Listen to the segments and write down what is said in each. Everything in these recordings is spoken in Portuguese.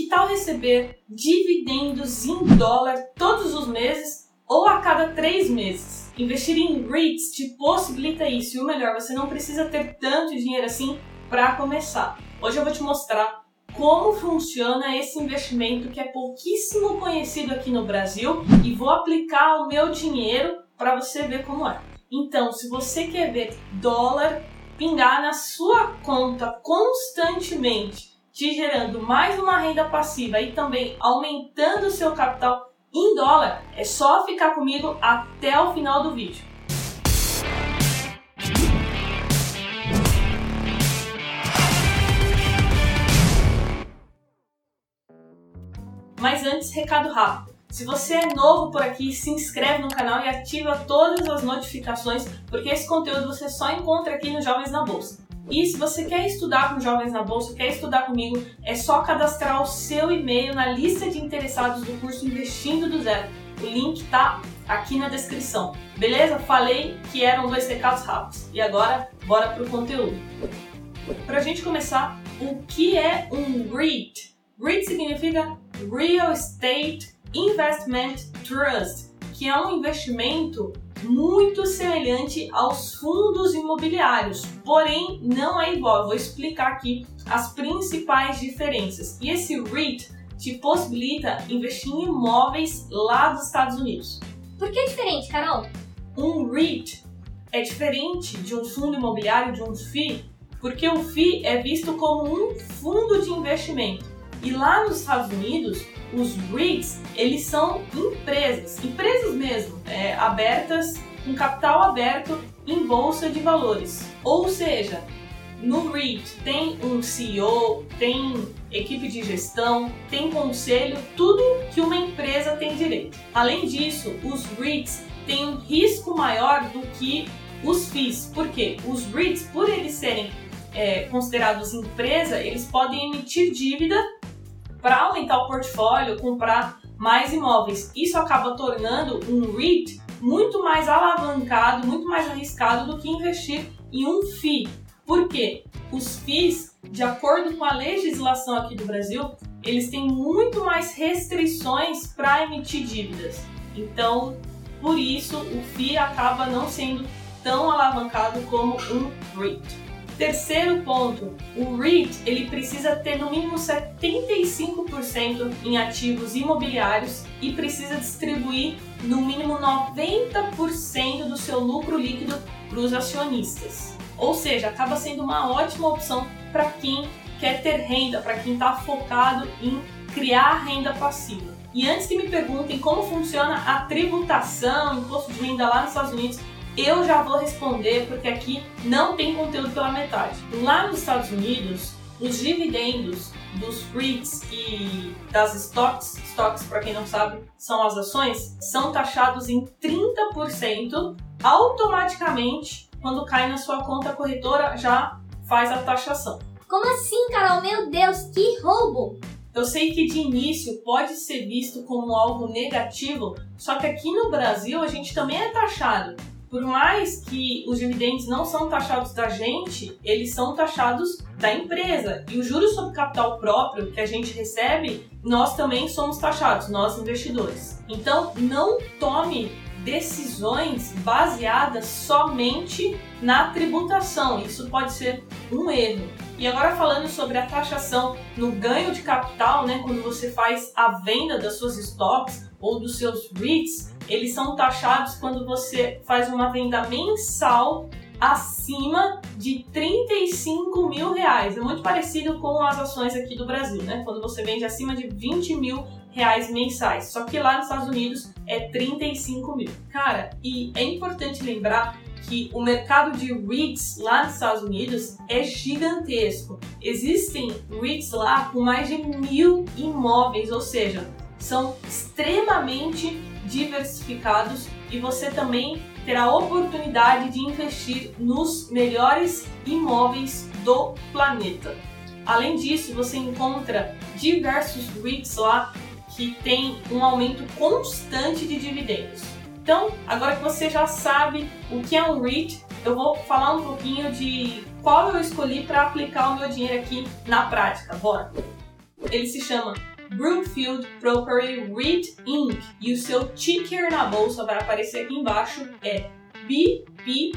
Que tal receber dividendos em dólar todos os meses ou a cada três meses? Investir em REITs te possibilita isso e o melhor, você não precisa ter tanto dinheiro assim para começar. Hoje eu vou te mostrar como funciona esse investimento que é pouquíssimo conhecido aqui no Brasil e vou aplicar o meu dinheiro para você ver como é. Então, se você quer ver dólar pingar na sua conta constantemente, te gerando mais uma renda passiva e também aumentando o seu capital em dólar, é só ficar comigo até o final do vídeo. Mas antes, recado rápido. Se você é novo por aqui, se inscreve no canal e ativa todas as notificações, porque esse conteúdo você só encontra aqui no Jovens na Bolsa. E se você quer estudar com Jovens na Bolsa, quer estudar comigo, é só cadastrar o seu e-mail na lista de interessados do curso Investindo do Zero. O link tá aqui na descrição. Beleza? Falei que eram dois recados rápidos. E agora, bora pro conteúdo. Pra gente começar, o que é um REIT? REIT significa Real Estate Investment Trust, que é um investimento muito semelhante aos fundos imobiliários, porém não é igual. Eu vou explicar aqui as principais diferenças. E esse REIT te possibilita investir em imóveis lá dos Estados Unidos. Por que é diferente, Carol? Um REIT é diferente de um fundo imobiliário, de um FII, porque o FII é visto como um fundo de investimento. E lá nos Estados Unidos, os REITs, eles são empresas, empresas mesmo, é, abertas, com capital aberto em bolsa de valores. Ou seja, no REIT tem um CEO, tem equipe de gestão, tem conselho, tudo que uma empresa tem direito. Além disso, os REITs têm um risco maior do que os FIIs. Por quê? Os REITs, por eles serem é, considerados empresa, eles podem emitir dívida para aumentar o portfólio, comprar mais imóveis. Isso acaba tornando um REIT muito mais alavancado, muito mais arriscado do que investir em um FII. Por quê? Os FIIs, de acordo com a legislação aqui do Brasil, eles têm muito mais restrições para emitir dívidas. Então, por isso, o FII acaba não sendo tão alavancado como um REIT. Terceiro ponto, o REIT ele precisa ter no mínimo 75% em ativos imobiliários e precisa distribuir no mínimo 90% do seu lucro líquido para os acionistas. Ou seja, acaba sendo uma ótima opção para quem quer ter renda, para quem está focado em criar renda passiva. E antes que me perguntem como funciona a tributação, imposto de renda lá nos Estados Unidos, eu já vou responder porque aqui não tem conteúdo pela metade. Lá nos Estados Unidos, os dividendos dos REITs e das stocks, stocks para quem não sabe, são as ações, são taxados em 30% automaticamente quando cai na sua conta corretora já faz a taxação. Como assim, Carol? Meu Deus, que roubo! Eu sei que de início pode ser visto como algo negativo, só que aqui no Brasil a gente também é taxado por mais que os dividendos não são taxados da gente, eles são taxados da empresa. E o juros sobre capital próprio que a gente recebe, nós também somos taxados, nós investidores. Então, não tome decisões baseadas somente na tributação. Isso pode ser um erro. E agora falando sobre a taxação no ganho de capital, né, quando você faz a venda das suas stocks ou dos seus REITs, eles são taxados quando você faz uma venda mensal acima de 35 mil reais. É muito parecido com as ações aqui do Brasil, né? Quando você vende acima de 20 mil reais mensais. Só que lá nos Estados Unidos é 35 mil. Cara, e é importante lembrar que o mercado de REITs lá nos Estados Unidos é gigantesco. Existem REITs lá com mais de mil imóveis, ou seja, são extremamente diversificados e você também terá oportunidade de investir nos melhores imóveis do planeta. Além disso, você encontra diversos REITs lá que tem um aumento constante de dividendos. Então, agora que você já sabe o que é um REIT, eu vou falar um pouquinho de qual eu escolhi para aplicar o meu dinheiro aqui na prática. Bora! Ele se chama Brookfield Property REIT Inc. E o seu ticker na bolsa vai aparecer aqui embaixo é BPYU.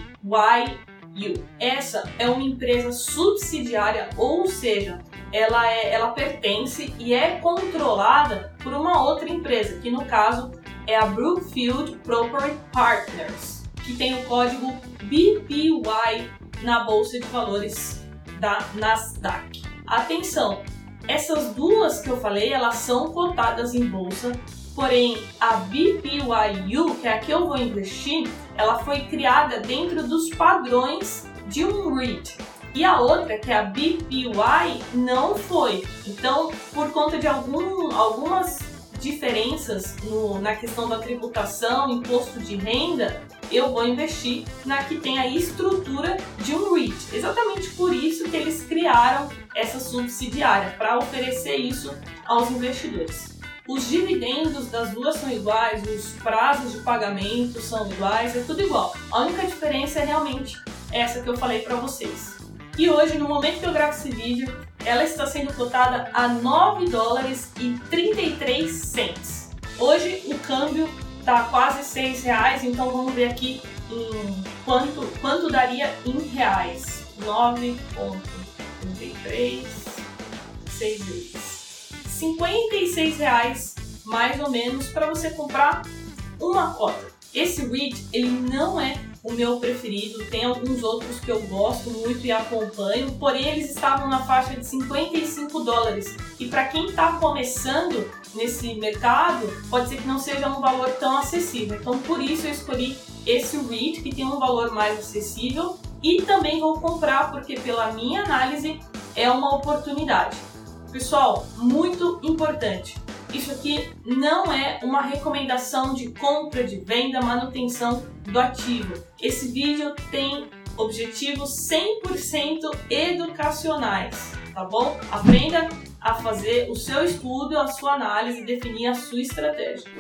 Essa é uma empresa subsidiária, ou seja, ela, é, ela pertence e é controlada por uma outra empresa, que no caso é a Brookfield Property Partners, que tem o código BPY na bolsa de valores da Nasdaq. Atenção, essas duas que eu falei, elas são cotadas em bolsa, porém a BPYU, que é a que eu vou investir, ela foi criada dentro dos padrões de um REIT. E a outra, que é a BPY, não foi. Então, por conta de algum, algumas diferenças no, na questão da tributação, imposto de renda, eu vou investir na que tem a estrutura de um REIT. Exatamente por isso que eles criaram essa subsidiária, para oferecer isso aos investidores. Os dividendos das duas são iguais, os prazos de pagamento são iguais, é tudo igual. A única diferença é realmente essa que eu falei para vocês. E hoje, no momento que eu gravo esse vídeo, ela está sendo cotada a 9 dólares e 33 cents. Hoje o câmbio está quase 6 reais, então vamos ver aqui em quanto, quanto daria em reais. 9,33, 6 vezes. 56 reais mais ou menos para você comprar uma cota. Esse REIT ele não é o meu preferido. Tem alguns outros que eu gosto muito e acompanho, porém eles estavam na faixa de 55 dólares. E para quem está começando nesse mercado, pode ser que não seja um valor tão acessível. Então por isso eu escolhi esse REIT que tem um valor mais acessível e também vou comprar porque pela minha análise é uma oportunidade. Pessoal, muito importante. Isso aqui não é uma recomendação de compra, de venda, manutenção do ativo. Esse vídeo tem objetivos 100% educacionais, tá bom? Aprenda a fazer o seu estudo, a sua análise, definir a sua estratégia.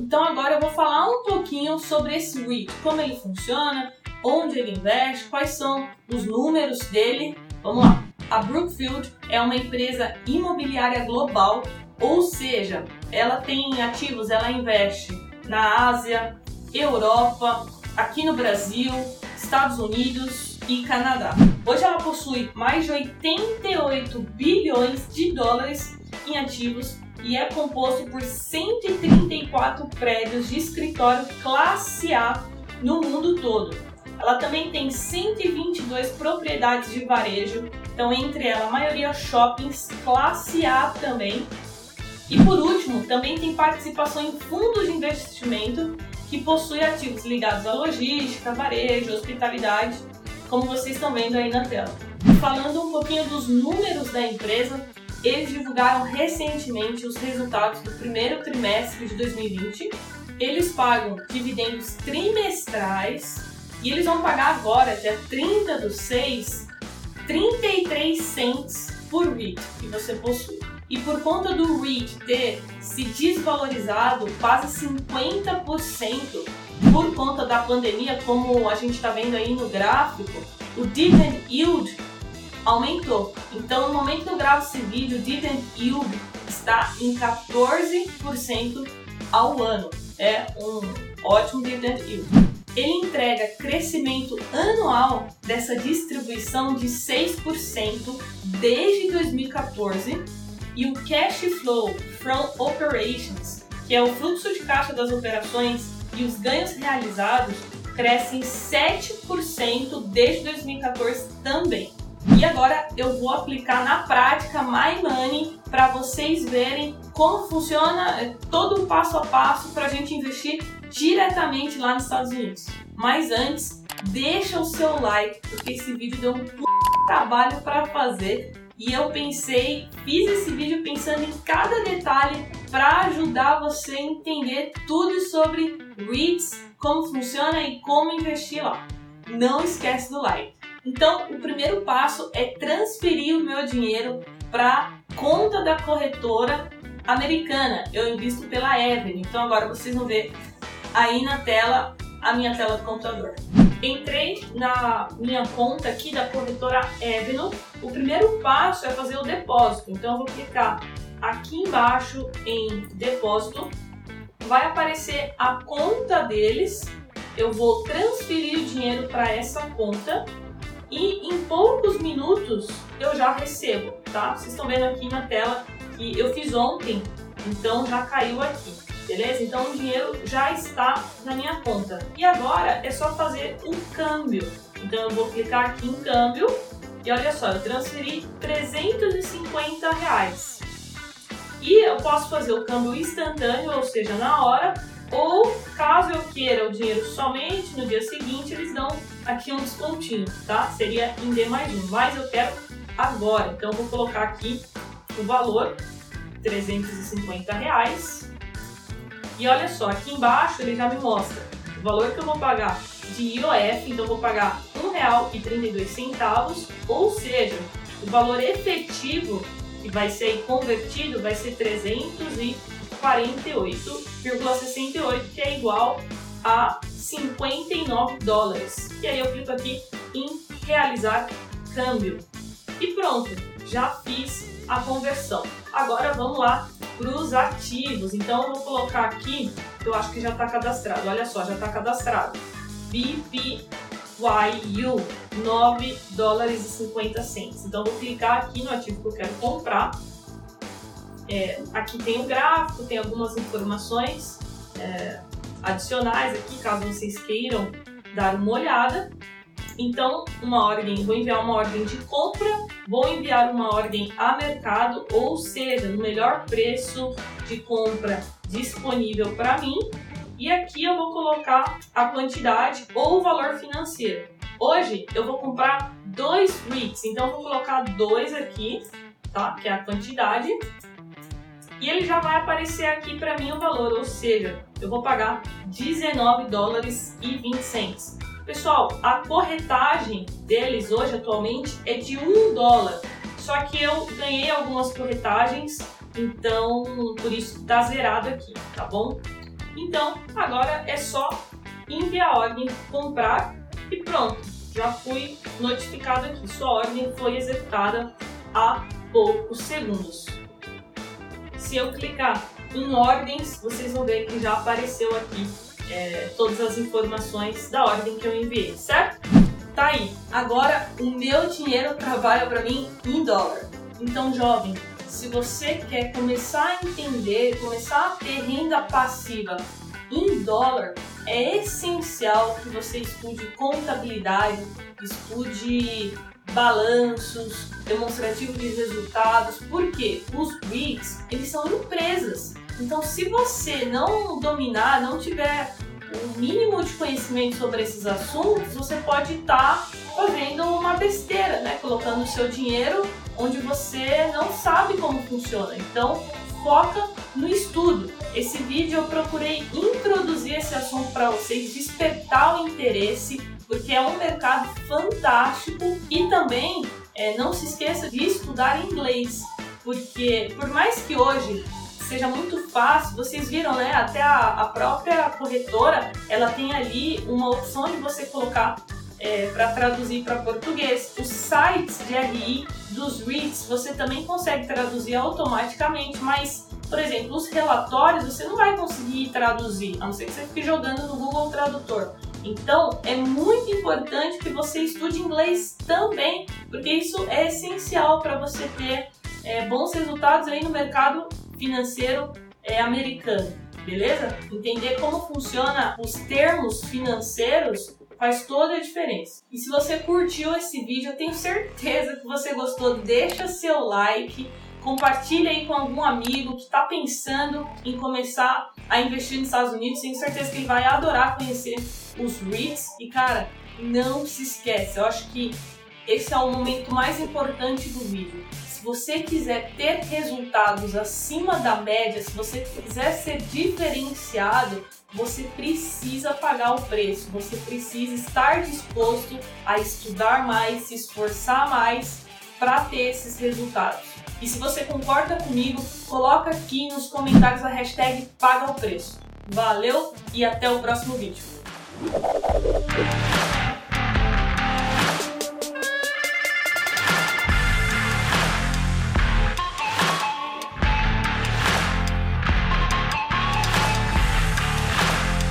Então agora eu vou falar um pouquinho sobre esse REIT, como ele funciona, onde ele investe, quais são os números dele. Vamos lá. A Brookfield é uma empresa imobiliária global ou seja, ela tem ativos, ela investe na Ásia, Europa, aqui no Brasil, Estados Unidos e Canadá. Hoje ela possui mais de 88 bilhões de dólares em ativos e é composto por 134 prédios de escritório classe A no mundo todo. Ela também tem 122 propriedades de varejo, então entre elas a maioria shoppings classe A também, e por último, também tem participação em fundos de investimento que possui ativos ligados à logística, varejo, hospitalidade, como vocês estão vendo aí na tela. Falando um pouquinho dos números da empresa, eles divulgaram recentemente os resultados do primeiro trimestre de 2020. Eles pagam dividendos trimestrais e eles vão pagar agora, dia 30 do 6, 33 cents por REIT que você possui. E por conta do REIT ter se desvalorizado quase 50% por conta da pandemia, como a gente está vendo aí no gráfico, o dividend yield aumentou. Então, no momento que eu gravo esse vídeo, o dividend yield está em 14% ao ano. É um ótimo dividend yield. Ele entrega crescimento anual dessa distribuição de 6% desde 2014 e o Cash Flow from Operations, que é o fluxo de caixa das operações e os ganhos realizados, crescem 7% desde 2014 também. E agora eu vou aplicar na prática My Money para vocês verem como funciona todo o passo a passo para a gente investir diretamente lá nos Estados Unidos. Mas antes, deixa o seu like, porque esse vídeo deu um trabalho para fazer e eu pensei, fiz esse vídeo pensando em cada detalhe para ajudar você a entender tudo sobre REITs, como funciona e como investir lá. Não esquece do like. Então, o primeiro passo é transferir o meu dinheiro para conta da corretora americana. Eu invisto pela Evelyn. Então agora vocês vão ver aí na tela a minha tela do computador. Entrei na minha conta aqui da corretora Eveno. O primeiro passo é fazer o depósito. Então eu vou clicar aqui embaixo em depósito. Vai aparecer a conta deles. Eu vou transferir o dinheiro para essa conta e em poucos minutos eu já recebo, tá? Vocês estão vendo aqui na tela que eu fiz ontem, então já caiu aqui beleza? Então o dinheiro já está na minha conta. E agora é só fazer o câmbio. Então eu vou clicar aqui em câmbio e olha só, eu transferi 350 reais. E eu posso fazer o câmbio instantâneo, ou seja, na hora, ou caso eu queira o dinheiro somente no dia seguinte, eles dão aqui um descontinho, tá? Seria em D mais um, mas eu quero agora. Então eu vou colocar aqui o valor, 350 reais. E olha só, aqui embaixo ele já me mostra o valor que eu vou pagar de IOF, então eu vou pagar R$ 1,32, ou seja, o valor efetivo que vai ser convertido vai ser 348,68, que é igual a 59 dólares. E aí eu clico aqui em realizar câmbio. E pronto, já fiz a conversão. Agora vamos lá para os ativos. Então eu vou colocar aqui, eu acho que já está cadastrado. Olha só, já está cadastrado. BPYU, 9 dólares e 50 cents. Então vou clicar aqui no ativo que eu quero comprar. É, aqui tem o gráfico, tem algumas informações é, adicionais aqui, caso vocês queiram dar uma olhada. Então, uma ordem, vou enviar uma ordem de compra, vou enviar uma ordem a mercado, ou seja, no melhor preço de compra disponível para mim. E aqui eu vou colocar a quantidade ou o valor financeiro. Hoje eu vou comprar dois REITs, então eu vou colocar dois aqui, tá? Que é a quantidade. E ele já vai aparecer aqui para mim o valor, ou seja, eu vou pagar 19 dólares e 20 cents. Pessoal, a corretagem deles hoje atualmente é de um dólar. Só que eu ganhei algumas corretagens, então por isso tá zerado aqui, tá bom? Então agora é só enviar a ordem, comprar e pronto. Já fui notificado aqui. Sua ordem foi executada há poucos segundos. Se eu clicar em ordens, vocês vão ver que já apareceu aqui é, todas as informações da ordem que eu enviei, certo? Tá aí. Agora o meu dinheiro trabalha para mim em dólar. Então, jovem, se você quer começar a entender, começar a ter renda passiva em dólar, é essencial que você estude contabilidade, estude balanços, demonstrativo de resultados, porque os REITs, eles são empresas. Então, se você não dominar, não tiver o mínimo de conhecimento sobre esses assuntos, você pode estar tá fazendo uma besteira, né? Colocando o seu dinheiro onde você não sabe como funciona. Então, foca no estudo. Esse vídeo eu procurei introduzir esse assunto para vocês, despertar o interesse, porque é um mercado fantástico e também é, não se esqueça de estudar inglês, porque por mais que hoje seja muito fácil. Vocês viram, né? Até a, a própria corretora, ela tem ali uma opção de você colocar é, para traduzir para português. Os sites de RI dos REITs você também consegue traduzir automaticamente, mas, por exemplo, os relatórios você não vai conseguir traduzir, a não ser que você fique jogando no Google Tradutor. Então, é muito importante que você estude inglês também, porque isso é essencial para você ter é, bons resultados aí no mercado financeiro é, americano, beleza? Entender como funciona os termos financeiros faz toda a diferença. E se você curtiu esse vídeo, eu tenho certeza que você gostou, deixa seu like, compartilha aí com algum amigo que está pensando em começar a investir nos Estados Unidos, tenho certeza que ele vai adorar conhecer os REITs. E cara, não se esquece, eu acho que esse é o momento mais importante do vídeo você quiser ter resultados acima da média, se você quiser ser diferenciado, você precisa pagar o preço, você precisa estar disposto a estudar mais, se esforçar mais para ter esses resultados. E se você concorda comigo, coloca aqui nos comentários a hashtag paga o preço. Valeu e até o próximo vídeo.